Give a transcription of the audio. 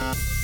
Bye.